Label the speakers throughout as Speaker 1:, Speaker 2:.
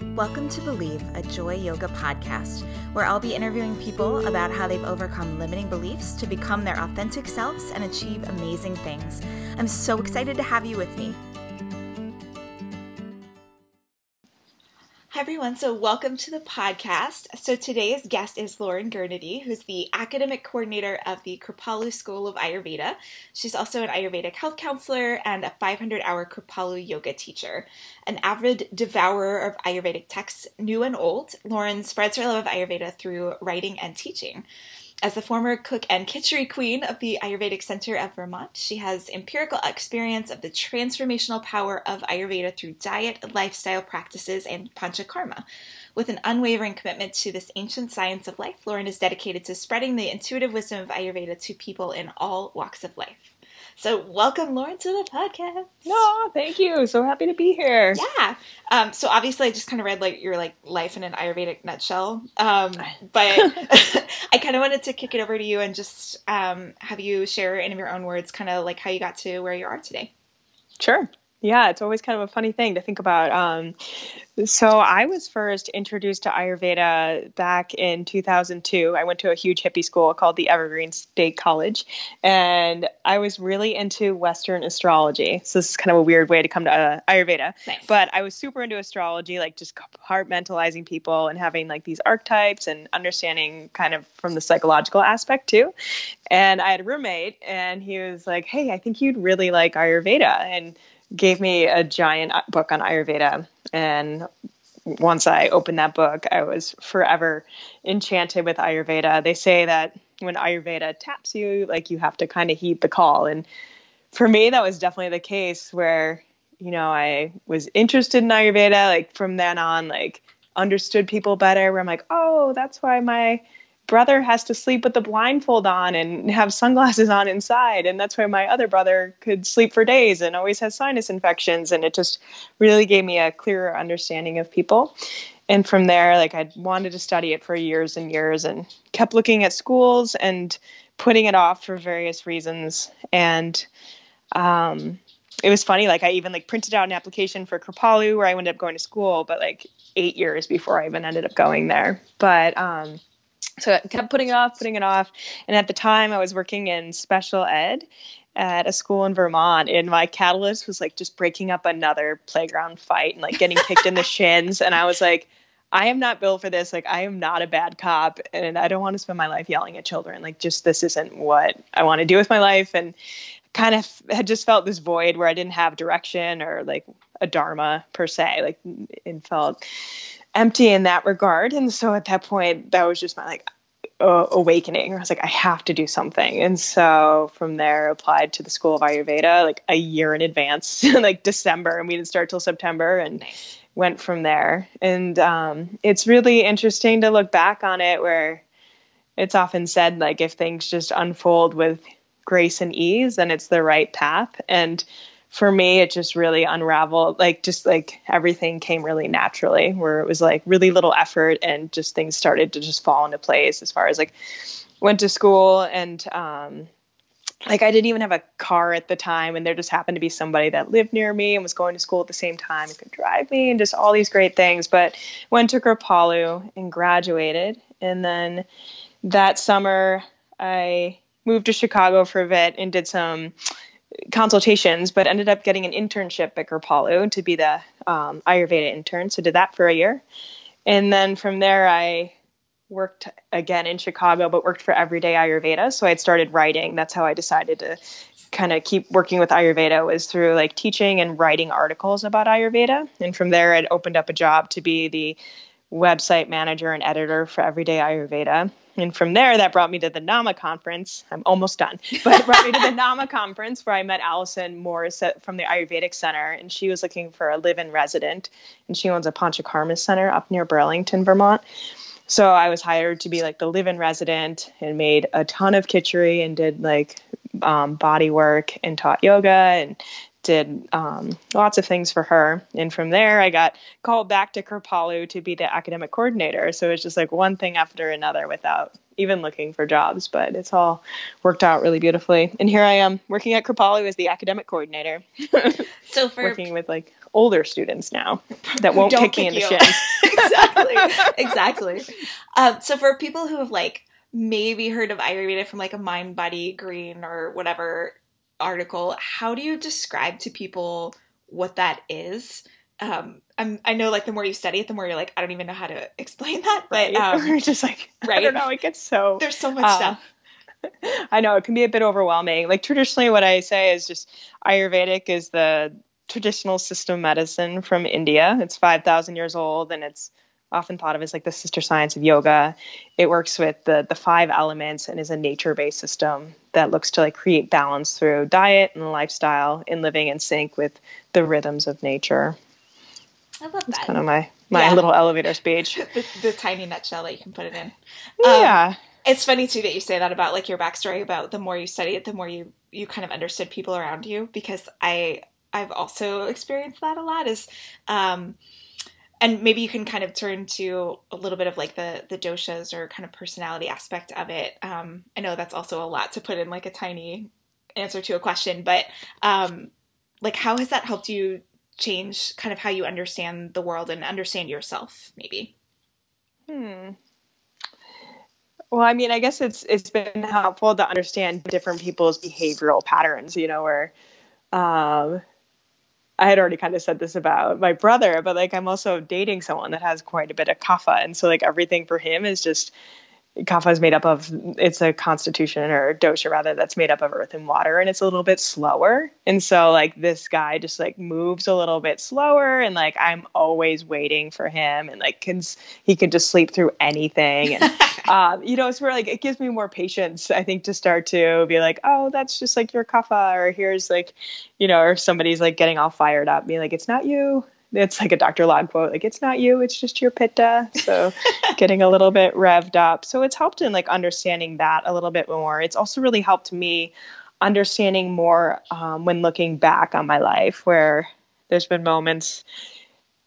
Speaker 1: Welcome to Believe, a Joy Yoga podcast, where I'll be interviewing people about how they've overcome limiting beliefs to become their authentic selves and achieve amazing things. I'm so excited to have you with me. Everyone. So, welcome to the podcast. So, today's guest is Lauren Gernady, who's the academic coordinator of the Kripalu School of Ayurveda. She's also an Ayurvedic health counselor and a 500 hour Kripalu yoga teacher. An avid devourer of Ayurvedic texts, new and old, Lauren spreads her love of Ayurveda through writing and teaching. As the former cook and kitchery queen of the Ayurvedic Center of Vermont, she has empirical experience of the transformational power of Ayurveda through diet, lifestyle practices, and panchakarma. With an unwavering commitment to this ancient science of life, Lauren is dedicated to spreading the intuitive wisdom of Ayurveda to people in all walks of life. So, welcome, Lauren, to the podcast.
Speaker 2: No, thank you. So happy to be here.
Speaker 1: Yeah. Um, so obviously, I just kind of read like your like life in an Ayurvedic nutshell. Um, but I kind of wanted to kick it over to you and just um, have you share in your own words, kind of like how you got to where you are today.
Speaker 2: Sure. Yeah, it's always kind of a funny thing to think about. Um, so I was first introduced to Ayurveda back in 2002. I went to a huge hippie school called the Evergreen State College, and I was really into Western astrology. So this is kind of a weird way to come to uh, Ayurveda. Nice. But I was super into astrology, like just compartmentalizing people and having like these archetypes and understanding kind of from the psychological aspect too. And I had a roommate, and he was like, "Hey, I think you'd really like Ayurveda," and gave me a giant book on Ayurveda. And once I opened that book, I was forever enchanted with Ayurveda. They say that when Ayurveda taps you, like you have to kind of heed the call. And for me, that was definitely the case where, you know, I was interested in Ayurveda. Like from then on, like understood people better, where I'm like, oh, that's why my brother has to sleep with the blindfold on and have sunglasses on inside. And that's why my other brother could sleep for days and always has sinus infections. And it just really gave me a clearer understanding of people. And from there like i wanted to study it for years and years and kept looking at schools and putting it off for various reasons. And um, it was funny like i even like printed out an application for kripalu where i ended up going to school but like eight years before i even ended up going there. But um, so I kept putting it off, putting it off. And at the time, I was working in special ed at a school in Vermont, and my catalyst was like just breaking up another playground fight and like getting kicked in the shins. And I was like, I am not built for this. Like, I am not a bad cop, and I don't want to spend my life yelling at children. Like, just this isn't what I want to do with my life. And kind of had just felt this void where I didn't have direction or like a dharma per se. Like, it felt empty in that regard. And so at that point, that was just my like uh, awakening. I was like, I have to do something. And so from there, applied to the School of Ayurveda like a year in advance, like December, and we didn't start till September, and went from there. And um, it's really interesting to look back on it, where it's often said like if things just unfold with grace and ease, then it's the right path. And for me it just really unraveled like just like everything came really naturally where it was like really little effort and just things started to just fall into place as far as like went to school and um like I didn't even have a car at the time and there just happened to be somebody that lived near me and was going to school at the same time and could drive me and just all these great things. But went to Kripalu and graduated and then that summer I moved to Chicago for a bit and did some consultations, but ended up getting an internship at Kripalu to be the um, Ayurveda intern. So did that for a year, and then from there I worked again in Chicago, but worked for Everyday Ayurveda. So I had started writing. That's how I decided to kind of keep working with Ayurveda was through like teaching and writing articles about Ayurveda. And from there, I'd opened up a job to be the website manager and editor for Everyday Ayurveda. And from there, that brought me to the NAMA conference. I'm almost done, but it brought me to the NAMA conference where I met Allison Morris from the Ayurvedic Center, and she was looking for a live-in resident, and she owns a Panchakarma center up near Burlington, Vermont. So I was hired to be like the live-in resident and made a ton of kitchery and did like um, body work and taught yoga and did um, lots of things for her. And from there, I got called back to Kripalu to be the academic coordinator. So it's just like one thing after another without even looking for jobs, but it's all worked out really beautifully. And here I am working at Kripalu as the academic coordinator.
Speaker 1: so for
Speaker 2: working with like older students now that won't kick me in the shins.
Speaker 1: exactly. Exactly. Um, so for people who have like maybe heard of Ayurveda from like a Mind Body Green or whatever article, how do you describe to people what that is? Um, I'm, i know like the more you study it, the more you're like, I don't even know how to explain that. But
Speaker 2: right.
Speaker 1: um,
Speaker 2: we're just like, right. I don't know. It gets so
Speaker 1: there's so much um, stuff.
Speaker 2: I know it can be a bit overwhelming. Like traditionally, what I say is just Ayurvedic is the traditional system medicine from India. It's 5,000 years old and it's often thought of as like the sister science of yoga. It works with the the five elements and is a nature-based system that looks to like create balance through diet and lifestyle in living in sync with the rhythms of nature.
Speaker 1: I love that.
Speaker 2: That's kind of my my yeah. little elevator speech.
Speaker 1: the, the, tiny nutshell that you can put it in.
Speaker 2: Yeah. Um,
Speaker 1: it's funny too that you say that about like your backstory about the more you study it, the more you you kind of understood people around you because I I've also experienced that a lot is um and maybe you can kind of turn to a little bit of like the the doshas or kind of personality aspect of it. Um, I know that's also a lot to put in like a tiny answer to a question, but um, like how has that helped you change kind of how you understand the world and understand yourself, maybe?
Speaker 2: Hmm. Well, I mean, I guess it's it's been helpful to understand different people's behavioral patterns. You know, where um, I had already kind of said this about my brother, but like I'm also dating someone that has quite a bit of kapha, and so like everything for him is just kapha is made up of it's a constitution or dosha rather that's made up of earth and water and it's a little bit slower. And so like this guy just like moves a little bit slower and like i'm always waiting for him and like can he can just sleep through anything. And um, you know it's where like it gives me more patience i think to start to be like oh that's just like your kapha or here's like you know or somebody's like getting all fired up me like it's not you it's like a Dr. Lad quote, like it's not you, it's just your pitta. So getting a little bit revved up. So it's helped in like understanding that a little bit more. It's also really helped me understanding more um, when looking back on my life where there's been moments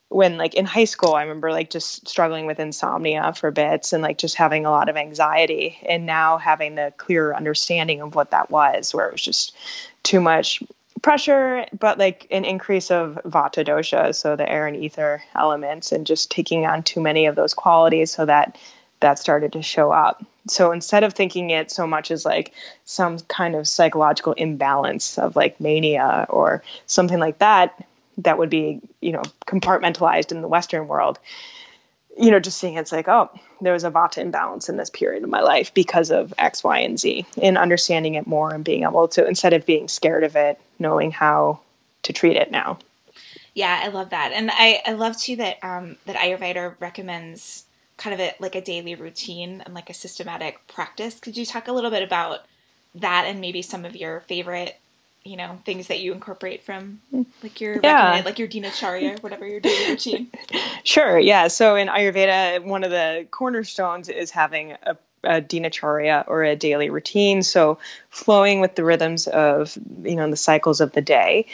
Speaker 2: when like in high school i remember like just struggling with insomnia for bits and like just having a lot of anxiety and now having the clearer understanding of what that was where it was just too much pressure, but like an increase of vata dosha, so the air and ether elements, and just taking on too many of those qualities so that that started to show up. So instead of thinking it so much as like some kind of psychological imbalance of like mania or something like that, that would be, you know, compartmentalized in the Western world, you know, just seeing it's like, oh, there was a vata imbalance in this period of my life because of X, Y, and Z, and understanding it more and being able to, instead of being scared of it, knowing how to treat it now.
Speaker 1: Yeah, I love that, and I, I love too that um, that Ayurveda recommends kind of a, like a daily routine and like a systematic practice. Could you talk a little bit about that and maybe some of your favorite you know things that you incorporate from mm. like your yeah. like your dinacharya whatever your daily routine
Speaker 2: sure yeah. So in ayurveda one of the cornerstones is having a, a dinacharya or a daily routine. So flowing with the rhythms of you know the cycles of the day.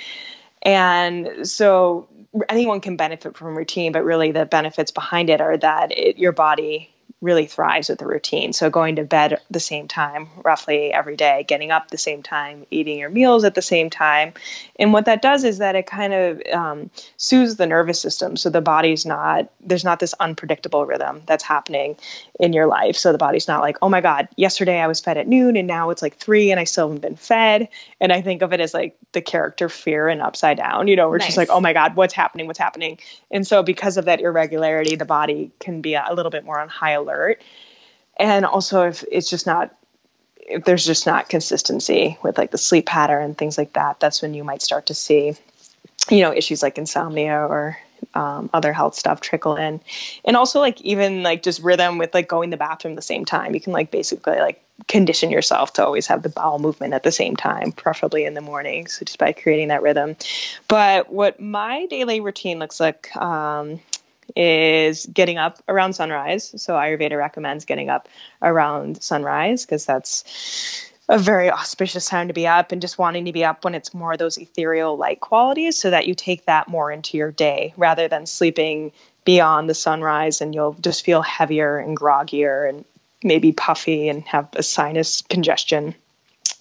Speaker 2: And so anyone can benefit from routine but really the benefits behind it are that it, your body really thrives with the routine. So going to bed at the same time, roughly every day, getting up the same time, eating your meals at the same time. And what that does is that it kind of um, soothes the nervous system. So the body's not, there's not this unpredictable rhythm that's happening in your life. So the body's not like, oh my God, yesterday I was fed at noon and now it's like three and I still haven't been fed. And I think of it as like the character fear and upside down, you know, we're nice. just like, oh my God, what's happening? What's happening? And so because of that irregularity, the body can be a little bit more on high alert alert. And also, if it's just not, if there's just not consistency with like the sleep pattern things like that, that's when you might start to see, you know, issues like insomnia or um, other health stuff trickle in. And also like even like just rhythm with like going to the bathroom at the same time. You can like basically like condition yourself to always have the bowel movement at the same time preferably in the morning so just by creating that rhythm. But what my daily routine looks like um, is getting up around sunrise. So Ayurveda recommends getting up around sunrise because that's a very auspicious time to be up and just wanting to be up when it's more of those ethereal light qualities so that you take that more into your day rather than sleeping beyond the sunrise and you'll just feel heavier and groggier and maybe puffy and have a sinus congestion.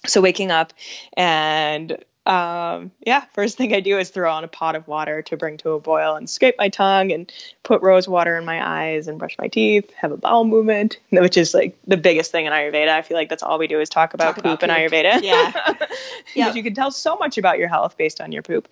Speaker 2: So waking up and um, yeah, first thing I do is throw on a pot of water to bring to a boil and scrape my tongue and put rose water in my eyes and brush my teeth, have a bowel movement, which is like the biggest thing in Ayurveda. I feel like that's all we do is talk about talk poop in Ayurveda.
Speaker 1: Yeah.
Speaker 2: because you can tell so much about your health based on your poop.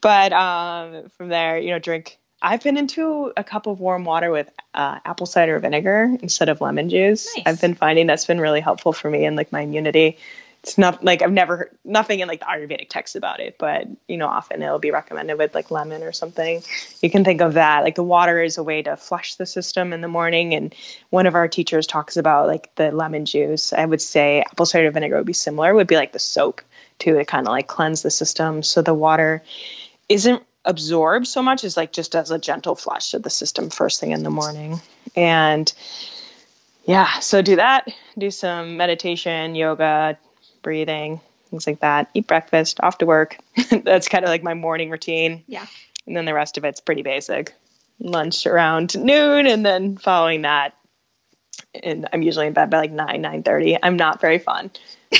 Speaker 2: But um, from there, you know, drink. I've been into a cup of warm water with uh, apple cider vinegar instead of lemon juice. Nice. I've been finding that's been really helpful for me and like my immunity it's not like I've never heard nothing in like the Ayurvedic text about it, but you know, often it'll be recommended with like lemon or something. You can think of that. Like the water is a way to flush the system in the morning. And one of our teachers talks about like the lemon juice. I would say apple cider vinegar would be similar, would be like the soap to it kind of like cleanse the system. So the water isn't absorbed so much as like just as a gentle flush of the system first thing in the morning. And yeah, so do that, do some meditation, yoga, breathing, things like that. Eat breakfast, off to work. That's kind of like my morning routine.
Speaker 1: Yeah.
Speaker 2: And then the rest of it's pretty basic. Lunch around noon, and then following that, and I'm usually in bed by like nine, nine thirty. I'm not very fun.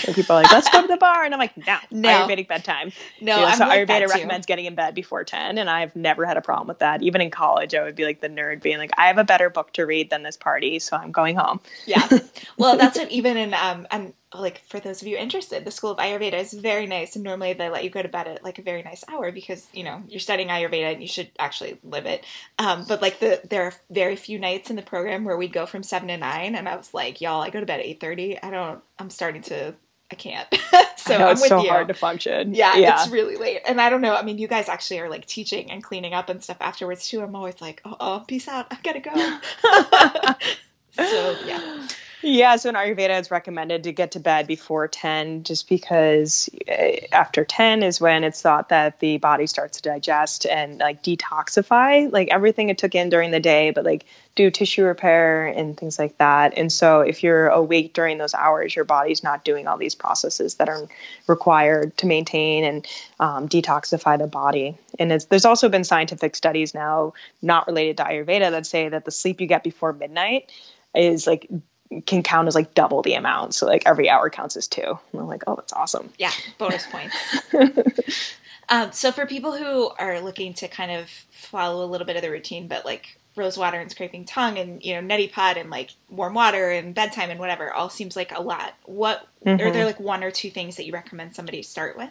Speaker 2: And people are like, let's go to the bar. And I'm like, no, no. Ayurvedic bedtime.
Speaker 1: No, you know, so
Speaker 2: like Ayurveda recommends getting in bed before 10. And I've never had a problem with that. Even in college, I would be like the nerd being like, I have a better book to read than this party. So I'm going home.
Speaker 1: Yeah. Well, that's what even in, um, and like for those of you interested, the School of Ayurveda is very nice. And normally they let you go to bed at like a very nice hour because, you know, you're studying Ayurveda and you should actually live it. Um, but like the, there are very few nights in the program where we'd go from seven to nine. And I was like, y'all, I go to bed at eight thirty. I don't, I'm starting to I can't. so
Speaker 2: know,
Speaker 1: I'm with
Speaker 2: so
Speaker 1: you.
Speaker 2: hard to function.
Speaker 1: Yeah, yeah, it's really late. And I don't know. I mean, you guys actually are like teaching and cleaning up and stuff afterwards too. I'm always like, oh, oh peace out. I gotta go. so yeah.
Speaker 2: Yeah, so in Ayurveda, it's recommended to get to bed before 10 just because eh, after 10 is when it's thought that the body starts to digest and like detoxify like everything it took in during the day, but like do tissue repair and things like that. And so if you're awake during those hours, your body's not doing all these processes that are required to maintain and um, detoxify the body. And there's also been scientific studies now, not related to Ayurveda, that say that the sleep you get before midnight is like can count as like double the amount. So like every hour counts as two. And I'm like, oh, that's awesome.
Speaker 1: Yeah, bonus points. um, so for people who are looking to kind of follow a little bit of the routine, but like rose water and scraping tongue and you know neti pot and like warm water and bedtime and whatever all seems like a lot. What mm-hmm. are there like one or two things that you recommend somebody start with?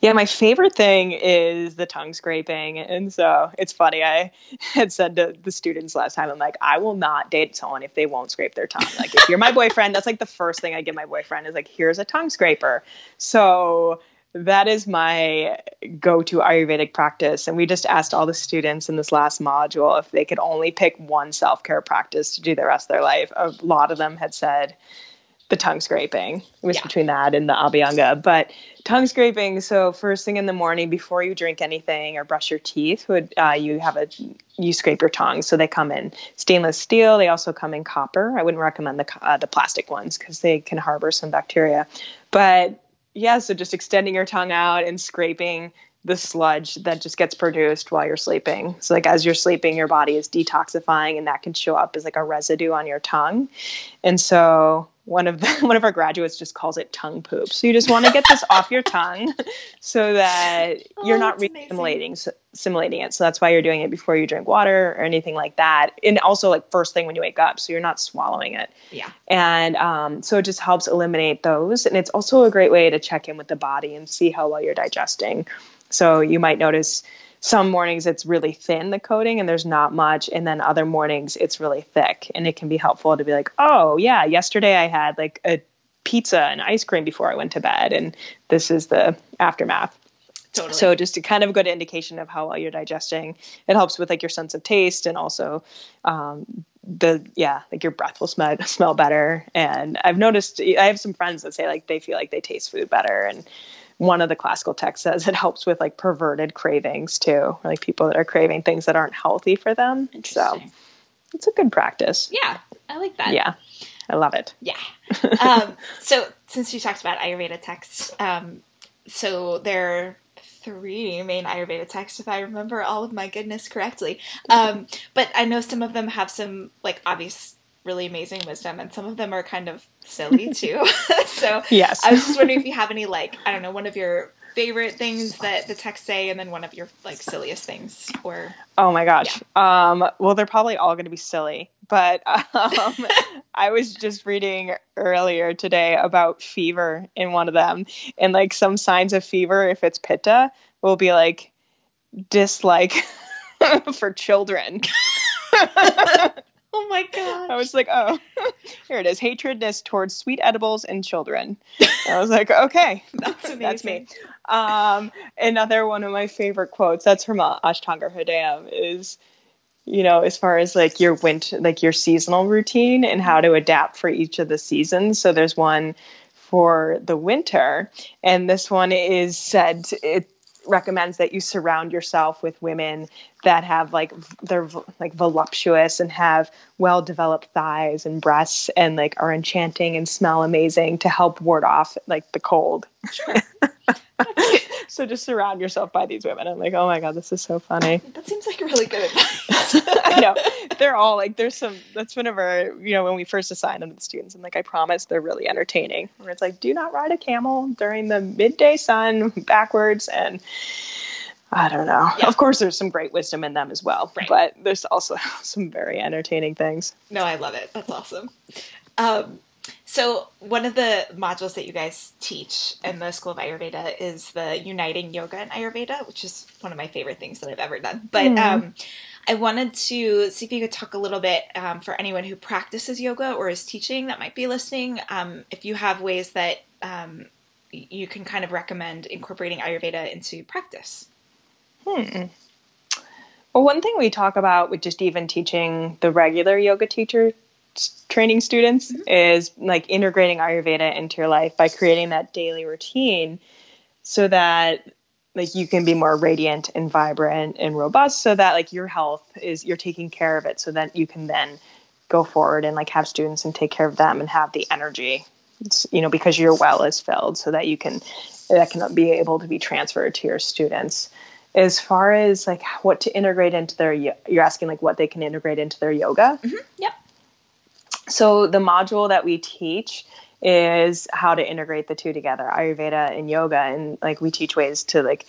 Speaker 2: Yeah, my favorite thing is the tongue scraping. And so it's funny. I had said to the students last time, I'm like, I will not date someone if they won't scrape their tongue. Like, if you're my boyfriend, that's like the first thing I give my boyfriend is like, here's a tongue scraper. So that is my go to Ayurvedic practice. And we just asked all the students in this last module if they could only pick one self care practice to do the rest of their life. A lot of them had said, the tongue scraping. It was yeah. between that and the abhyanga. But tongue scraping. So first thing in the morning, before you drink anything or brush your teeth, would uh, you have a you scrape your tongue? So they come in stainless steel. They also come in copper. I wouldn't recommend the uh, the plastic ones because they can harbor some bacteria. But yeah, so just extending your tongue out and scraping the sludge that just gets produced while you're sleeping. So like as you're sleeping, your body is detoxifying and that can show up as like a residue on your tongue. And so one of the, one of our graduates just calls it tongue poop. So you just want to get this off your tongue so that oh, you're not re-assimilating assimilating it. So that's why you're doing it before you drink water or anything like that. And also like first thing when you wake up, so you're not swallowing it.
Speaker 1: Yeah.
Speaker 2: And um, so it just helps eliminate those. And it's also a great way to check in with the body and see how well you're digesting. So you might notice some mornings it's really thin, the coating, and there's not much. And then other mornings it's really thick. And it can be helpful to be like, oh, yeah, yesterday I had like a pizza and ice cream before I went to bed. And this is the aftermath.
Speaker 1: Totally.
Speaker 2: So just a kind of a good indication of how well you're digesting. It helps with like your sense of taste and also um, the yeah like your breath will smell smell better. And I've noticed I have some friends that say like they feel like they taste food better and one of the classical texts says it helps with like perverted cravings too, like people that are craving things that aren't healthy for them. So it's a good practice.
Speaker 1: Yeah, I like that.
Speaker 2: Yeah, I love it.
Speaker 1: Yeah. um, so since you talked about Ayurveda texts, um, so there are three main Ayurveda texts, if I remember all of my goodness correctly. Um, but I know some of them have some like obvious really amazing wisdom and some of them are kind of silly too so
Speaker 2: yes
Speaker 1: i was just wondering if you have any like i don't know one of your favorite things that the texts say, and then one of your like silliest things, or
Speaker 2: oh my gosh. Yeah. Um, well, they're probably all going to be silly, but um, I was just reading earlier today about fever in one of them, and like some signs of fever, if it's pitta, will be like dislike for children.
Speaker 1: Oh my god!
Speaker 2: I was like, oh, here it is. Hatredness towards sweet edibles and children. I was like, okay,
Speaker 1: that's amazing.
Speaker 2: that's me. Um, another one of my favorite quotes. That's from uh, Ashtanga Hridayam. Is you know, as far as like your winter, like your seasonal routine and how to adapt for each of the seasons. So there's one for the winter, and this one is said it recommends that you surround yourself with women that have like they're like voluptuous and have well developed thighs and breasts and like are enchanting and smell amazing to help ward off like the cold. Sure. so just surround yourself by these women. I'm like, oh my god, this is so funny.
Speaker 1: That seems like really good advice.
Speaker 2: I know. They're all like there's some that's whenever, you know, when we first assign them to the students, I'm like, I promise they're really entertaining. Where it's like, do not ride a camel during the midday sun backwards and I don't know. Yeah. Of course, there's some great wisdom in them as well, right. but there's also some very entertaining things.
Speaker 1: No, I love it. That's awesome. Um, so, one of the modules that you guys teach in the School of Ayurveda is the Uniting Yoga and Ayurveda, which is one of my favorite things that I've ever done. But mm. um, I wanted to see if you could talk a little bit um, for anyone who practices yoga or is teaching that might be listening, um, if you have ways that um, you can kind of recommend incorporating Ayurveda into practice.
Speaker 2: Hmm. Well, one thing we talk about with just even teaching the regular yoga teacher training students mm-hmm. is like integrating Ayurveda into your life by creating that daily routine so that like you can be more radiant and vibrant and robust so that like your health is you're taking care of it so that you can then go forward and like have students and take care of them and have the energy. It's, you know because your well is filled so that you can that can be able to be transferred to your students. As far as like what to integrate into their you're asking like what they can integrate into their yoga?
Speaker 1: Mm-hmm. yep.
Speaker 2: So the module that we teach is how to integrate the two together ayurveda and yoga. And like we teach ways to like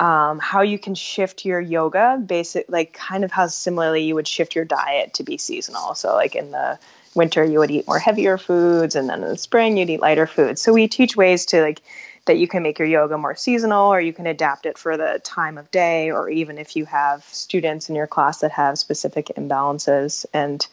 Speaker 2: um, how you can shift your yoga basic like kind of how similarly you would shift your diet to be seasonal. So like in the winter you would eat more heavier foods and then in the spring you'd eat lighter foods. So we teach ways to like that you can make your yoga more seasonal or you can adapt it for the time of day or even if you have students in your class that have specific imbalances. And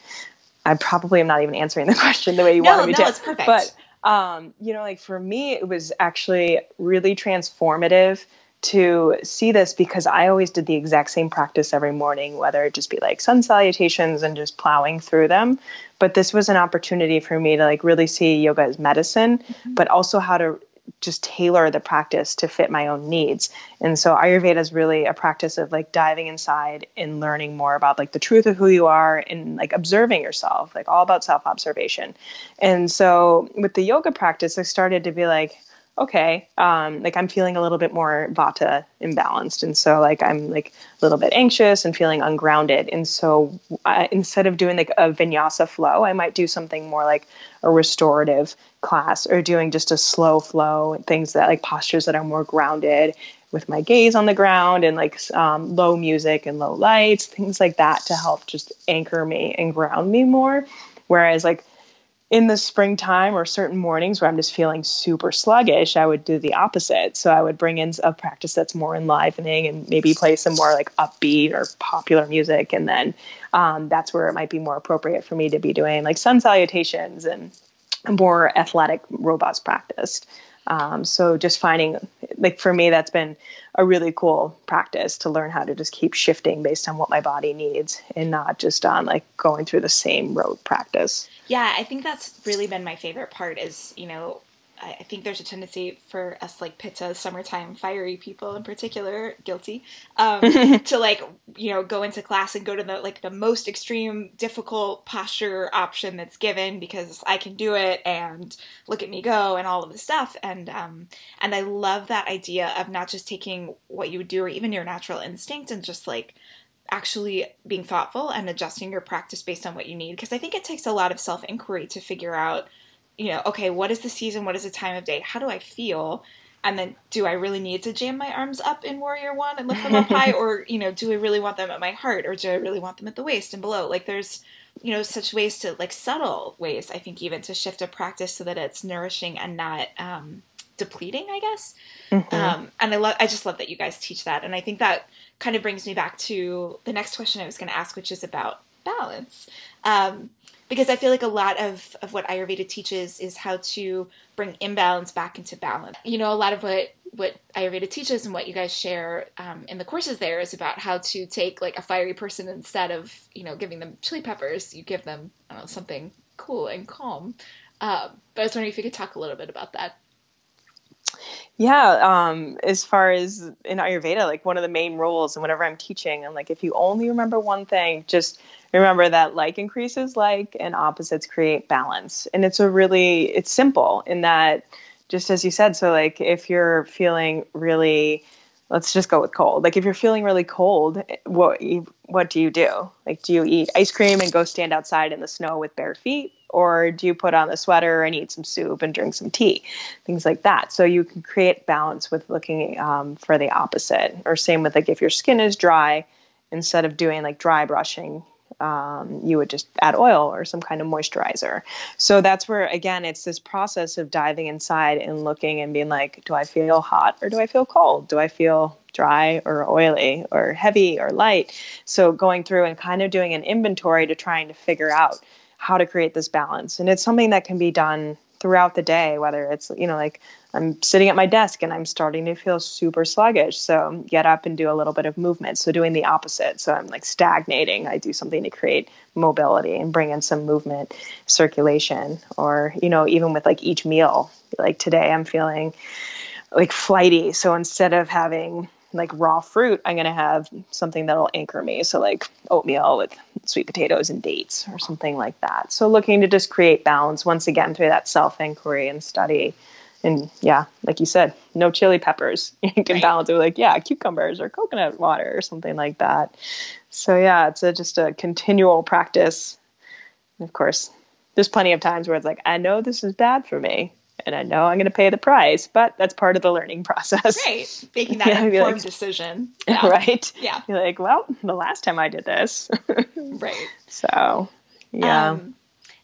Speaker 2: I probably am not even answering the question the way you
Speaker 1: no,
Speaker 2: wanted me
Speaker 1: no,
Speaker 2: to.
Speaker 1: It's perfect.
Speaker 2: But um, you know, like for me, it was actually really transformative to see this because I always did the exact same practice every morning, whether it just be like sun salutations and just plowing through them. But this was an opportunity for me to like really see yoga as medicine, mm-hmm. but also how to just tailor the practice to fit my own needs. And so Ayurveda is really a practice of like diving inside and learning more about like the truth of who you are and like observing yourself, like all about self observation. And so with the yoga practice, I started to be like, okay, um, like I'm feeling a little bit more vata imbalanced. And so like I'm like a little bit anxious and feeling ungrounded. And so uh, instead of doing like a vinyasa flow, I might do something more like a restorative class or doing just a slow flow, things that like postures that are more grounded with my gaze on the ground and like um, low music and low lights, things like that to help just anchor me and ground me more. Whereas like in the springtime or certain mornings where I'm just feeling super sluggish, I would do the opposite. So I would bring in a practice that's more enlivening and maybe play some more like upbeat or popular music. And then um, that's where it might be more appropriate for me to be doing like sun salutations and more athletic, robust practice. Um, so just finding, like for me, that's been a really cool practice to learn how to just keep shifting based on what my body needs and not just on like going through the same road practice.
Speaker 1: Yeah, I think that's really been my favorite part is, you know, I think there's a tendency for us like pitta summertime fiery people in particular guilty um, to like you know go into class and go to the like the most extreme difficult posture option that's given because I can do it and look at me go and all of the stuff. And um, and I love that idea of not just taking what you would do or even your natural instinct and just like actually being thoughtful and adjusting your practice based on what you need. Because I think it takes a lot of self inquiry to figure out you know, okay, what is the season? What is the time of day? How do I feel? and then do I really need to jam my arms up in warrior one and lift them up high or you know do I really want them at my heart or do I really want them at the waist and below like there's you know such ways to like subtle ways I think even to shift a practice so that it's nourishing and not um, depleting I guess mm-hmm. um, and I love I just love that you guys teach that and I think that kind of brings me back to the next question I was going to ask which is about balance um, because I feel like a lot of, of what Ayurveda teaches is how to bring imbalance back into balance. You know, a lot of what what Ayurveda teaches and what you guys share um, in the courses there is about how to take like a fiery person instead of you know giving them chili peppers, you give them know something cool and calm. Um, but I was wondering if you could talk a little bit about that.
Speaker 2: Yeah, um, as far as in Ayurveda, like one of the main rules, and whenever I'm teaching, I'm like, if you only remember one thing, just remember that like increases like and opposites create balance. And it's a really it's simple in that just as you said so like if you're feeling really let's just go with cold. Like if you're feeling really cold what what do you do? Like do you eat ice cream and go stand outside in the snow with bare feet or do you put on the sweater and eat some soup and drink some tea things like that so you can create balance with looking um, for the opposite or same with like if your skin is dry instead of doing like dry brushing um, you would just add oil or some kind of moisturizer. So that's where, again, it's this process of diving inside and looking and being like, do I feel hot or do I feel cold? Do I feel dry or oily or heavy or light? So going through and kind of doing an inventory to trying to figure out how to create this balance. And it's something that can be done throughout the day, whether it's, you know, like I'm sitting at my desk and I'm starting to feel super sluggish. So um, get up and do a little bit of movement. So doing the opposite. So I'm like stagnating. I do something to create mobility and bring in some movement, circulation, or, you know, even with like each meal, like today I'm feeling like flighty. So instead of having like raw fruit, I'm going to have something that'll anchor me. So, like oatmeal with sweet potatoes and dates or something like that. So, looking to just create balance once again through that self inquiry and study. And yeah, like you said, no chili peppers. You can right. balance it with like, yeah, cucumbers or coconut water or something like that. So, yeah, it's a, just a continual practice. And of course, there's plenty of times where it's like, I know this is bad for me and I know I'm going to pay the price, but that's part of the learning process.
Speaker 1: Right. Making that yeah, informed like, decision.
Speaker 2: Yeah. Right.
Speaker 1: Yeah.
Speaker 2: You're like, well, the last time I did this.
Speaker 1: right.
Speaker 2: So, yeah. Um,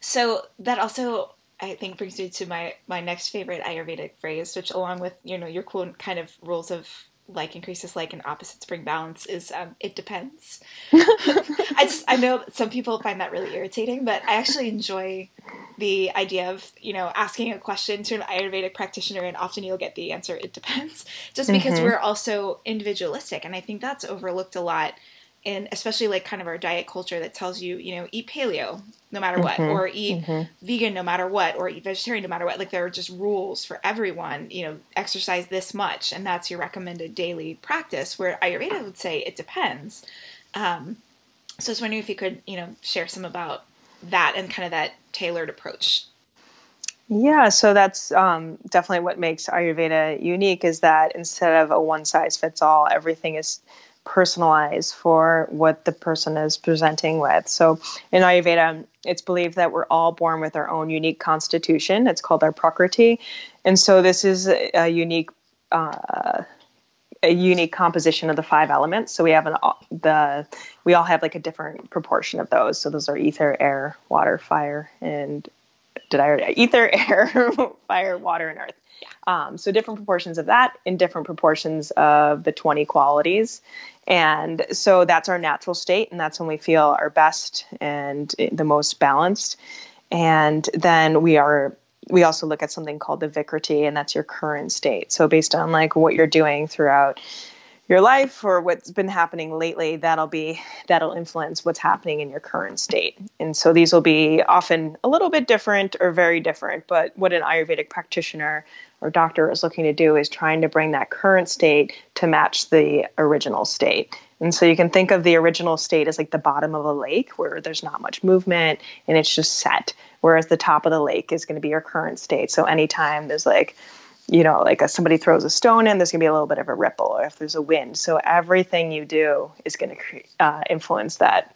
Speaker 1: so that also, I think, brings me to my, my next favorite Ayurvedic phrase, which along with, you know, your cool kind of rules of like increases like and opposites bring balance is um, it depends. I just I know some people find that really irritating, but I actually enjoy the idea of you know asking a question to an Ayurvedic practitioner, and often you'll get the answer "it depends," just because mm-hmm. we're also individualistic, and I think that's overlooked a lot in especially like kind of our diet culture that tells you you know eat paleo no matter what mm-hmm. or eat mm-hmm. vegan no matter what or eat vegetarian no matter what like there are just rules for everyone you know exercise this much and that's your recommended daily practice where ayurveda would say it depends um, so i was wondering if you could you know share some about that and kind of that tailored approach
Speaker 2: yeah, so that's um, definitely what makes Ayurveda unique is that instead of a one size fits all, everything is personalized for what the person is presenting with. So in Ayurveda, it's believed that we're all born with our own unique constitution. It's called our Prakriti. And so this is a, unique uh, a unique composition of the five elements. So we have an the we all have like a different proportion of those. So those are ether, air, water, fire, and did I already ether, air, fire, water, and earth. Yeah. Um, so different proportions of that in different proportions of the 20 qualities. And so that's our natural state, and that's when we feel our best and the most balanced. And then we are we also look at something called the Vikriti, and that's your current state. So based on like what you're doing throughout your life or what's been happening lately that'll be that'll influence what's happening in your current state. And so these will be often a little bit different or very different but what an ayurvedic practitioner or doctor is looking to do is trying to bring that current state to match the original state. And so you can think of the original state as like the bottom of a lake where there's not much movement and it's just set whereas the top of the lake is going to be your current state. So anytime there's like you know, like a, somebody throws a stone in, there's going to be a little bit of a ripple, or if there's a wind. So everything you do is going to uh, influence that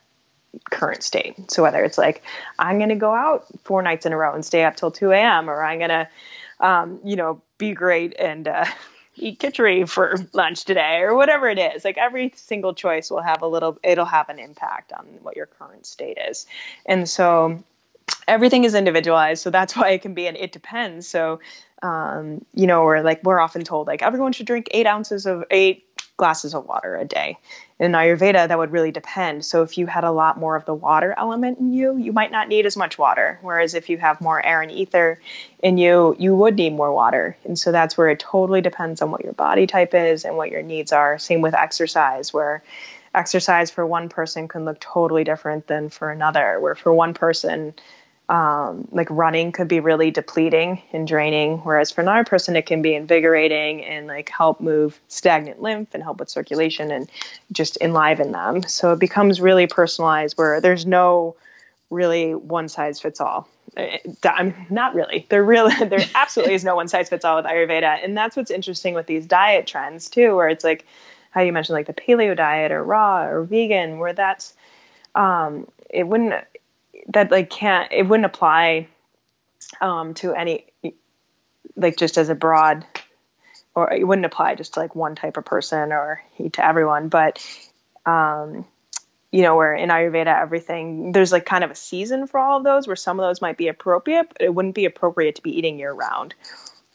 Speaker 2: current state. So whether it's like, I'm going to go out four nights in a row and stay up till 2 a.m., or I'm going to, um, you know, be great and uh, eat khichdi for lunch today or whatever it is. Like every single choice will have a little, it'll have an impact on what your current state is. And so everything is individualized. So that's why it can be an it depends. So, um, you know, we're like, we're often told like everyone should drink eight ounces of eight glasses of water a day. In Ayurveda, that would really depend. So if you had a lot more of the water element in you, you might not need as much water. Whereas if you have more air and ether in you, you would need more water. And so that's where it totally depends on what your body type is and what your needs are. Same with exercise, where exercise for one person can look totally different than for another. Where for one person, um, like running could be really depleting and draining, whereas for another person it can be invigorating and like help move stagnant lymph and help with circulation and just enliven them. So it becomes really personalized where there's no really one size fits all. I'm not really. There really there absolutely is no one size fits all with Ayurveda, and that's what's interesting with these diet trends too, where it's like how you mentioned like the paleo diet or raw or vegan, where that's um, it wouldn't that like can't it wouldn't apply um, to any like just as a broad or it wouldn't apply just to like one type of person or to everyone. But um, you know where in ayurveda everything there's like kind of a season for all of those where some of those might be appropriate but it wouldn't be appropriate to be eating year round.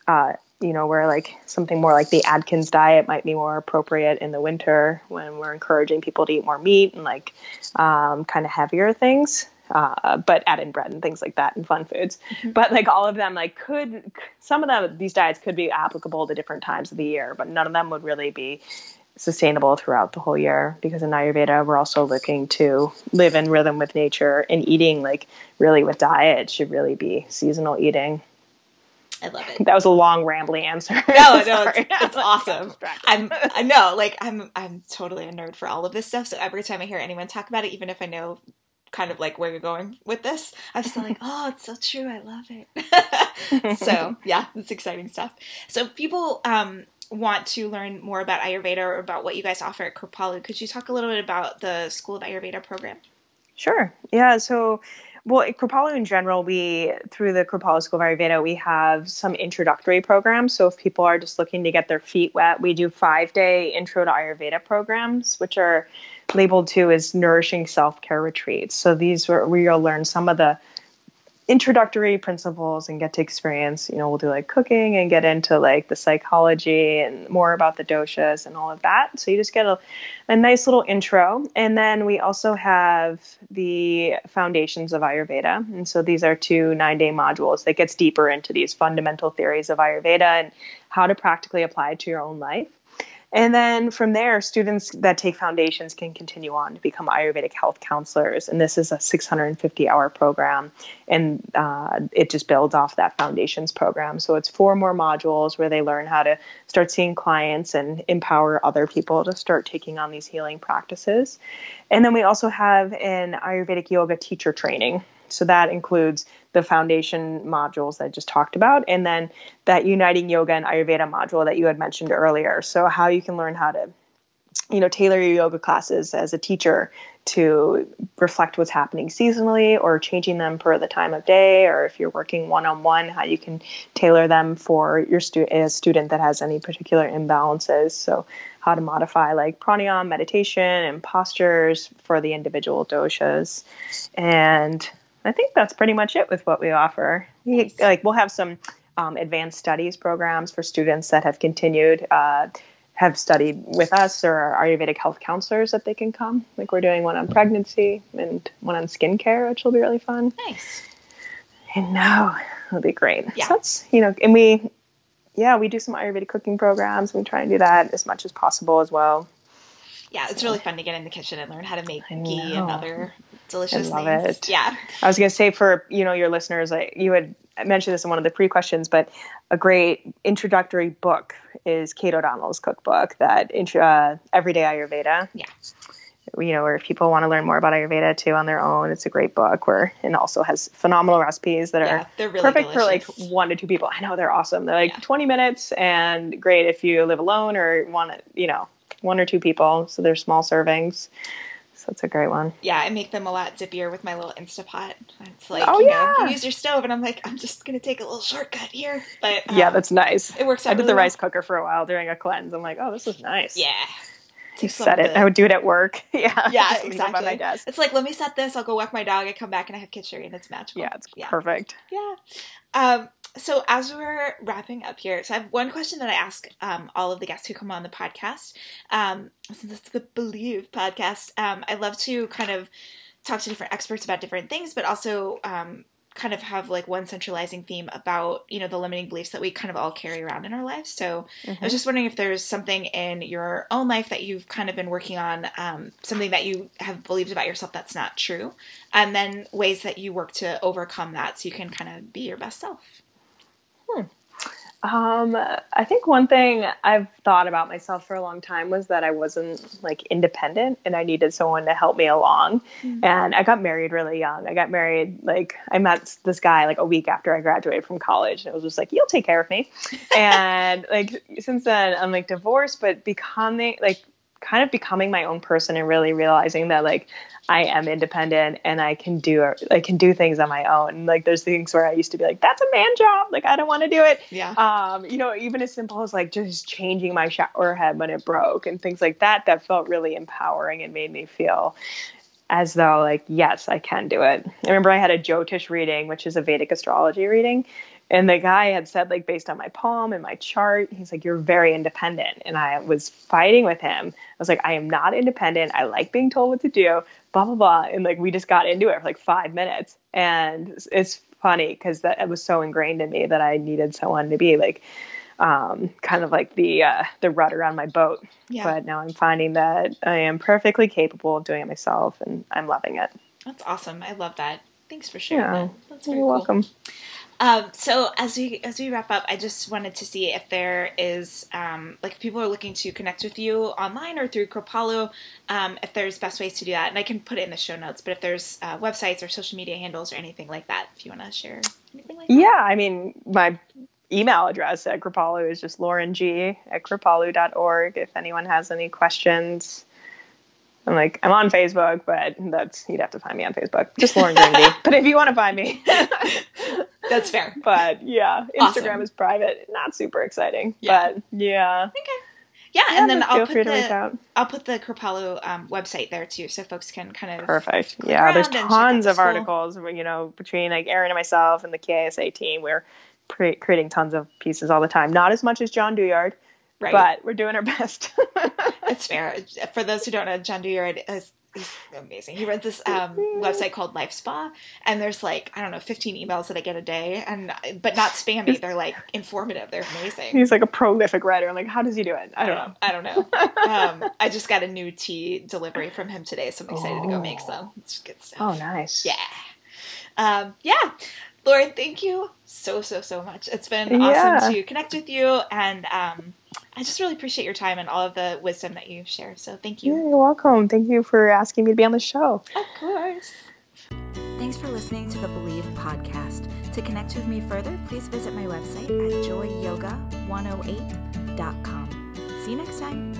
Speaker 2: Uh, you know where like something more like the atkins diet might be more appropriate in the winter when we're encouraging people to eat more meat and like um, kind of heavier things uh, but add in bread and things like that and fun foods. Mm-hmm. But like all of them, like could some of them these diets could be applicable to different times of the year, but none of them would really be sustainable throughout the whole year because in Ayurveda we're also looking to live in rhythm with nature and eating like really with diet should really be seasonal eating.
Speaker 1: I love it.
Speaker 2: That was a long, rambly answer.
Speaker 1: No, no, it's, it's awesome. I'm, I know, like I'm, I'm totally a nerd for all of this stuff. So every time I hear anyone talk about it, even if I know kind of like where you're going with this. I was still like, oh, it's so true. I love it. so yeah, it's exciting stuff. So people um, want to learn more about Ayurveda or about what you guys offer at Kripalu, could you talk a little bit about the School of Ayurveda program?
Speaker 2: Sure. Yeah. So well, at Kripalu in general, we through the Kripalu School of Ayurveda, we have some introductory programs. So if people are just looking to get their feet wet, we do five day intro to Ayurveda programs, which are labeled too as nourishing self care retreats. So these were where you'll learn some of the introductory principles and get to experience you know we'll do like cooking and get into like the psychology and more about the doshas and all of that. So you just get a, a nice little intro. And then we also have the foundations of ayurveda. And so these are two nine day modules that gets deeper into these fundamental theories of ayurveda and how to practically apply it to your own life and then from there, students that take foundations can continue on to become Ayurvedic health counselors. And this is a 650 hour program, and uh, it just builds off that foundations program. So it's four more modules where they learn how to start seeing clients and empower other people to start taking on these healing practices. And then we also have an Ayurvedic yoga teacher training. So that includes the foundation modules that I just talked about, and then that uniting yoga and Ayurveda module that you had mentioned earlier. So how you can learn how to, you know, tailor your yoga classes as a teacher to reflect what's happening seasonally or changing them per the time of day, or if you're working one on one, how you can tailor them for your stu- a student that has any particular imbalances. So how to modify like pranayama, meditation, and postures for the individual doshas. And I think that's pretty much it with what we offer. We, like we'll have some um, advanced studies programs for students that have continued, uh, have studied with us, or our Ayurvedic health counselors that they can come. Like we're doing one on pregnancy and one on skincare, which will be really fun.
Speaker 1: Nice.
Speaker 2: And now it'll be great.
Speaker 1: Yeah.
Speaker 2: So that's you know, and we, yeah, we do some Ayurvedic cooking programs. We try and do that as much as possible as well.
Speaker 1: Yeah, it's really fun to get in the kitchen and learn how to make ghee and other delicious
Speaker 2: I love
Speaker 1: things.
Speaker 2: it.
Speaker 1: Yeah.
Speaker 2: I was going to say for you know your listeners, like you had mentioned this in one of the pre questions, but a great introductory book is Kate O'Donnell's cookbook, that intro, uh, Everyday Ayurveda.
Speaker 1: Yeah.
Speaker 2: You know, where people want to learn more about Ayurveda too on their own, it's a great book. Where and also has phenomenal recipes that
Speaker 1: Yeah,
Speaker 2: are
Speaker 1: they're really
Speaker 2: perfect
Speaker 1: delicious.
Speaker 2: for like one to two people. I know they're awesome. They're like
Speaker 1: Yeah.
Speaker 2: 20 minutes and great if you live alone or want to, you know, one or two people. So they're small servings. That's a great one.
Speaker 1: Yeah, I make them a lot zippier with my little Instapot. It's like,
Speaker 2: Oh,
Speaker 1: you
Speaker 2: yeah.
Speaker 1: know, you use your stove, and I'm like, I'm just gonna take a little shortcut here. But
Speaker 2: Yeah,
Speaker 1: um,
Speaker 2: that's nice.
Speaker 1: it works out.
Speaker 2: I did
Speaker 1: really
Speaker 2: the
Speaker 1: well.
Speaker 2: rice cooker for a while during a cleanse. I'm like, oh, this is nice.
Speaker 1: Yeah.
Speaker 2: You said it. I would do it at work. Yeah.
Speaker 1: Yeah,
Speaker 2: Just leave it by my
Speaker 1: exactly.
Speaker 2: desk.
Speaker 1: It's like, let me set this. I'll go walk my dog. I come back and I have kitchery, and it's magical.
Speaker 2: Yeah, it's
Speaker 1: yeah.
Speaker 2: perfect.
Speaker 1: Yeah. Um, so as we're wrapping up here, so I have one question that I ask um, all of the guests who come on the podcast. Um, since it's the Believe podcast, um, I love to kind of talk to different experts about different things, but also um, kind of have like one centralizing theme about you know the limiting beliefs that we kind of all carry around in our lives. So I was just wondering if there's something in your own life that you've kind of been working on, um, something that you have believed about yourself that's not true, and then ways that you work to overcome that so you can kind of be your best self.
Speaker 2: Um, I think one thing I've thought about myself for a long time was that I wasn't like independent and I needed someone to help me along. And I got married really young. I got married like I met this guy like a week after I graduated from college and it was just like, you'll take care of me. and like since then I'm like divorced, but becoming like kind of becoming my own person and really realizing that like I am independent and I can do I can do things on my own. Like there's things where I used to be like, that's a man job. Like I don't want to do it
Speaker 1: Yeah.
Speaker 2: um, you know, even as simple as like just changing my shower head when it broke and things like that, that felt really empowering and made me feel as though like, yes, I can do it. I remember I had a Jyotish reading, which is a Vedic astrology reading. And the guy had said, like, based on my palm and my chart, he's like, You're very independent. And I was fighting with him. I was like, I am not independent. I like being told what to do, blah, blah, blah. And like, we just got into it for like five minutes. And it's- funny because that it was so ingrained in me that I needed someone to be like, um, kind of like the uh, the rudder on my boat.
Speaker 1: Yeah.
Speaker 2: But now I'm finding that I am perfectly capable of doing it myself, and I'm loving it.
Speaker 1: That's awesome. I love that. Thanks for sharing
Speaker 2: Yeah,
Speaker 1: that. That's very
Speaker 2: You're
Speaker 1: cool.
Speaker 2: welcome.
Speaker 1: Um, so as we as we wrap up, I just wanted to see if there is um, like if people are looking to connect with you online or through Kripalu, um, if there's best ways to do that, and I can put it in the show notes. But if there's uh, websites or social media handles or anything like that, if you want to share anything like that.
Speaker 2: Yeah, I mean, my email address at Kripalu is just lauren g at kripalu.org. If anyone has any questions, I'm like, I'm on Facebook, but that's you'd have to find me on Facebook. Just Lauren Gernady. but if you want to find me,
Speaker 1: That's fair.
Speaker 2: but yeah,
Speaker 1: Awesome.
Speaker 2: Instagram is private, not super exciting.
Speaker 1: Yeah.
Speaker 2: But yeah, Okay.
Speaker 1: Yeah, and then I'll
Speaker 2: feel
Speaker 1: put
Speaker 2: free to reach
Speaker 1: the
Speaker 2: out.
Speaker 1: I'll put the Kripalu um, website there too, so folks can kind of
Speaker 2: Perfect. Yeah, there's
Speaker 1: around and check out
Speaker 2: tons of articles. You know, between like Aaron and myself and the KSA team, we're pre- creating tons of pieces all the time. Not as much as John Douillard,
Speaker 1: Right.
Speaker 2: but we're doing our best.
Speaker 1: It's fair. For those who don't know, John Douillard is he's amazing. He runs this um, website called Life Spa, and there's like I don't know, 15 emails that I get a day, and but not spammy. They're like informative. They're amazing.
Speaker 2: He's like a prolific writer. I'm like, how does he do it? I don't know.
Speaker 1: I don't know. Um, I just got a new tea delivery from him today, so I'm excited to go make some. It's good stuff.
Speaker 2: Oh, nice.
Speaker 1: Yeah. Um, yeah. Lauren, thank you so, so, so much. It's been
Speaker 2: Yeah.
Speaker 1: awesome to connect with you, and um, I just really appreciate your time and all of the wisdom that you share. So thank
Speaker 2: Yeah,
Speaker 1: you.
Speaker 2: you're welcome. Thank you for asking me to be on the show.
Speaker 1: Of course.
Speaker 3: Thanks for listening to the Believe podcast. To connect with me further, please visit my website at joyyoga108.com. See you next time.